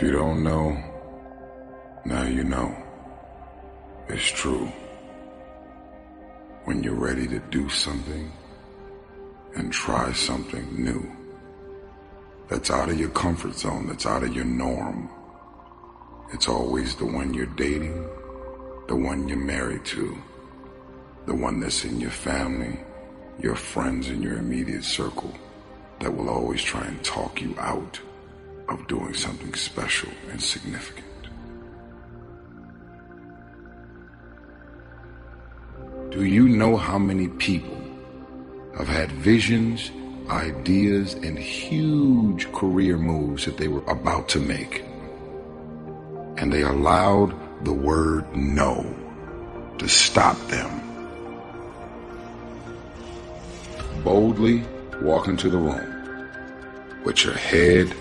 If you don't know, now you know. It's true. When you're ready to do something and try something new that's out of your comfort zone, that's out of your norm, it's always the one you're dating, the one you're married to, the one that's in your family, your friends in your immediate circle that will always try and talk you out of doing something special and significant. Do you know how many people have had visions, ideas, and huge career moves that they were about to make? And they allowed the word no to stop them. Boldly walk into the room with your head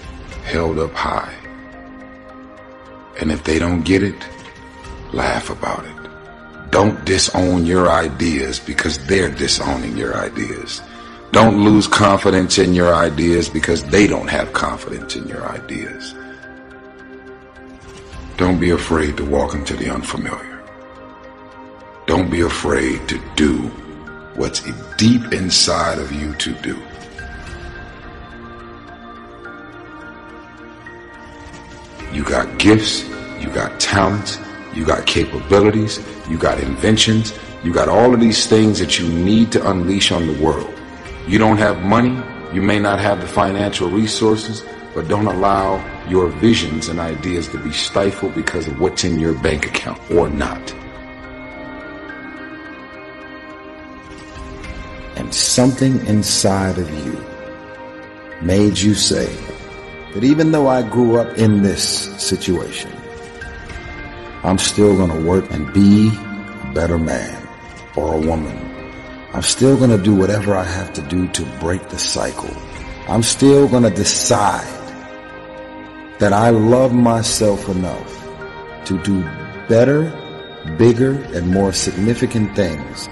held up high. And if they don't get it, laugh about it. Don't disown your ideas because they're disowning your ideas. Don't lose confidence in your ideas because they don't have confidence in your ideas. Don't be afraid to walk into the unfamiliar. Don't be afraid to do what's deep inside of you to do. You got gifts, you got talents, you got capabilities, you got inventions, you got all of these things that you need to unleash on the world. You don't have money, you may not have the financial resources, but don't allow your visions and ideas to be stifled because of what's in your bank account or not. And something inside of you made you say, that even though I grew up in this situation, I'm still going to work and be a better man or a woman. I'm still going to do whatever I have to do to break the cycle. I'm still going to decide that I love myself enough to do better, bigger, and more significant things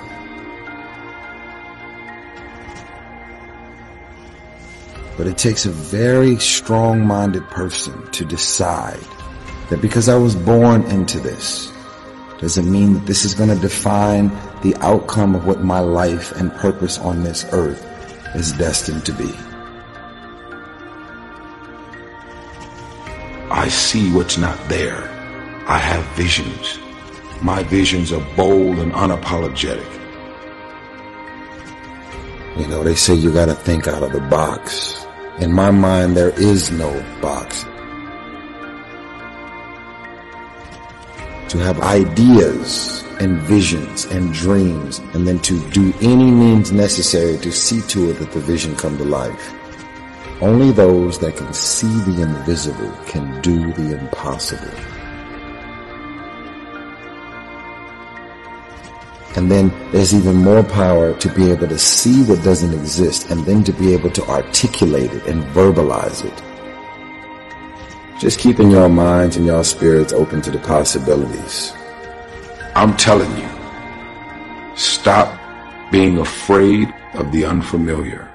But it takes a very strong-minded person to decide that because I was born into this, doesn't mean that this is going to define the outcome of what my life and purpose on this earth is destined to be. I see what's not there. I have visions. My visions are bold and unapologetic. You know, they say you gotta think out of the box. In my mind, there is no box. To have ideas and visions and dreams and then to do any means necessary to see to it that the vision come to life. Only those that can see the invisible can do the impossible. And then there's even more power to be able to see what doesn't exist and then to be able to articulate it and verbalize it. Just keeping your minds and your spirits open to the possibilities. I'm telling you, stop being afraid of the unfamiliar.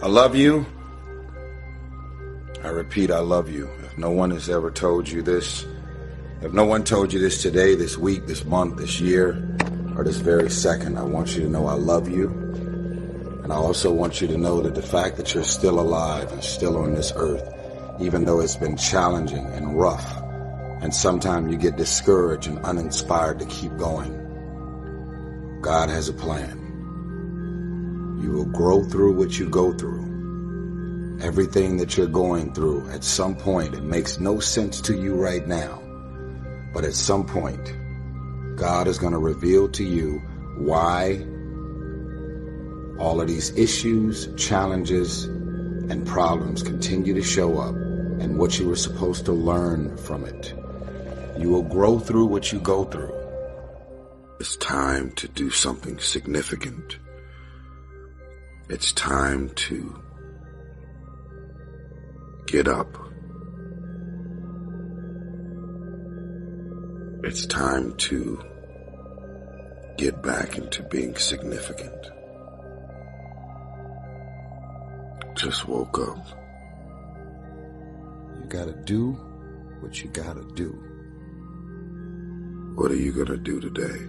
I love you. I repeat, I love you. If no one has ever told you this, if no one told you this today, this week, this month, this year, or this very second, I want you to know I love you. And I also want you to know that the fact that you're still alive and still on this earth, even though it's been challenging and rough, and sometimes you get discouraged and uninspired to keep going, God has a plan. You will grow through what you go through everything that you're going through, at some point, it makes no sense to you right now. But at some point, God is going to reveal to you why all of these issues, challenges, and problems continue to show up and what you were supposed to learn from it. You will grow through what you go through. It's time to do something significant. It's time to Get up. It's time to get back into being significant. Just woke up. You gotta do what you gotta do. What are you gonna do today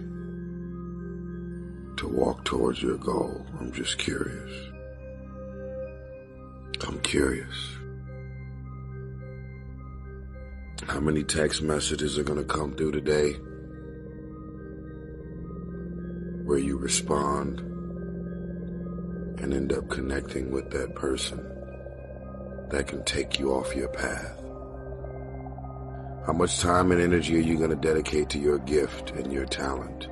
to walk towards your goal? I'm just curious. I'm curious. How many text messages are gonna come through today where you respond and end up connecting with that person that can take you off your path? How much time and energy are you going to dedicate to your gift and your talent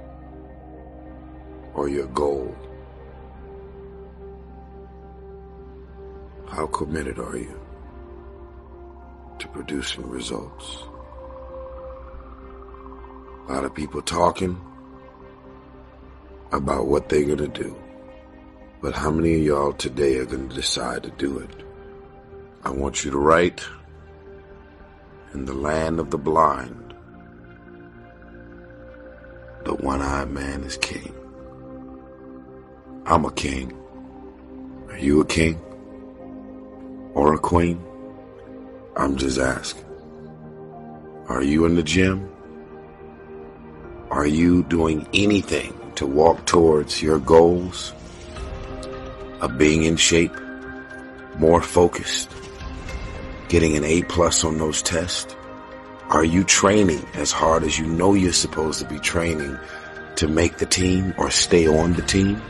or your goal? How committed are you to producing results? A lot of people talking about what they're going to do. But how many of y'all today are going to decide to do it? I want you to write in the land of the blind, the one eyed man is king. I'm a king. Are you a king? Or a queen? I'm just asking. Are you in the gym? Are you doing anything to walk towards your goals of being in shape, more focused, getting an A plus on those tests? Are you training as hard as you know you're supposed to be training to make the team or stay on the team?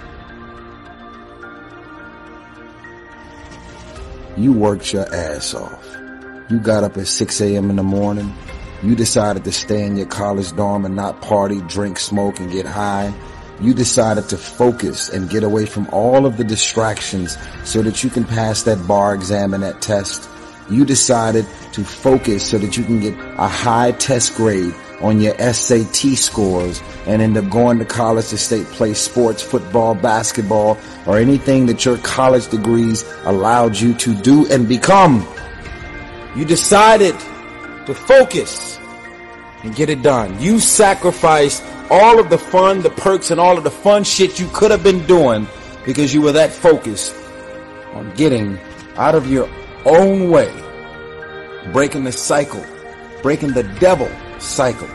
You worked your ass off. You got up at 6 a.m. in the morning. You decided to stay in your college dorm and not party, drink, smoke, and get high. You decided to focus and get away from all of the distractions so that you can pass that bar exam and that test. You decided to focus so that you can get a high test grade on your SAT scores and end up going to college to state play sports, football, basketball, or anything that your college degrees allowed you to do and become. You decided to focus and get it done. You sacrificed all of the fun, the perks, and all of the fun shit you could have been doing because you were that focused on getting out of your own way, breaking the cycle, breaking the devil cycle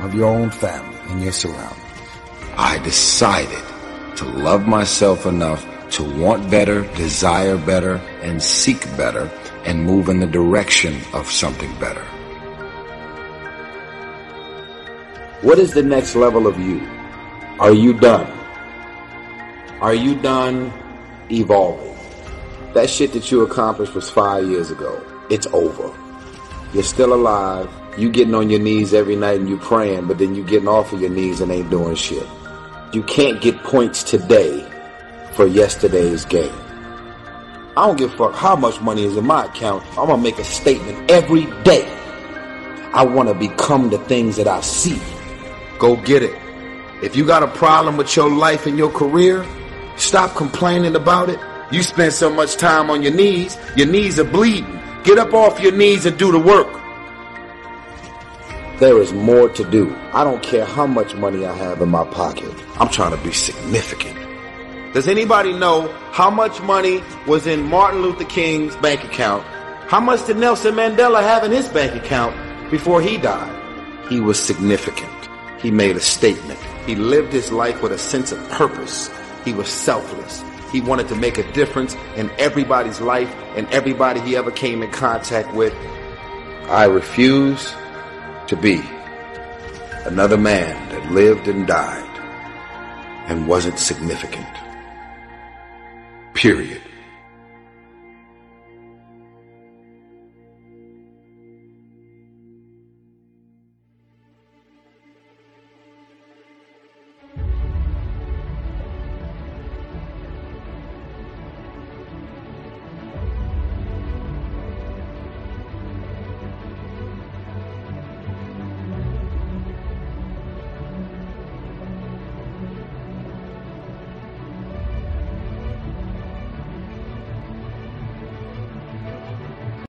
of your own family and your surroundings. I decided to love myself enough to want better, desire better, and seek better, and move in the direction of something better. What is the next level of you? Are you done? Are you done evolving? That shit that you accomplished was five years ago. It's over. You're still alive. You getting on your knees every night and you praying, but then you getting off of your knees and ain't doing shit. You can't get points today for yesterday's game. I don't give a fuck how much money is in my account. I'm gonna make a statement every day. I wanna become the things that I see. Go get it. If you got a problem with your life and your career, stop complaining about it. You spend so much time on your knees, your knees are bleeding. Get up off your knees and do the work. There is more to do. I don't care how much money I have in my pocket. I'm trying to be significant. Does anybody know how much money was in Martin Luther King's bank account? How much did Nelson Mandela have in his bank account before he died? He was significant. He made a statement. He lived his life with a sense of purpose. He was selfless. He wanted to make a difference in everybody's life and everybody he ever came in contact with. I refuse to be another man that lived and died and wasn't significant. Period.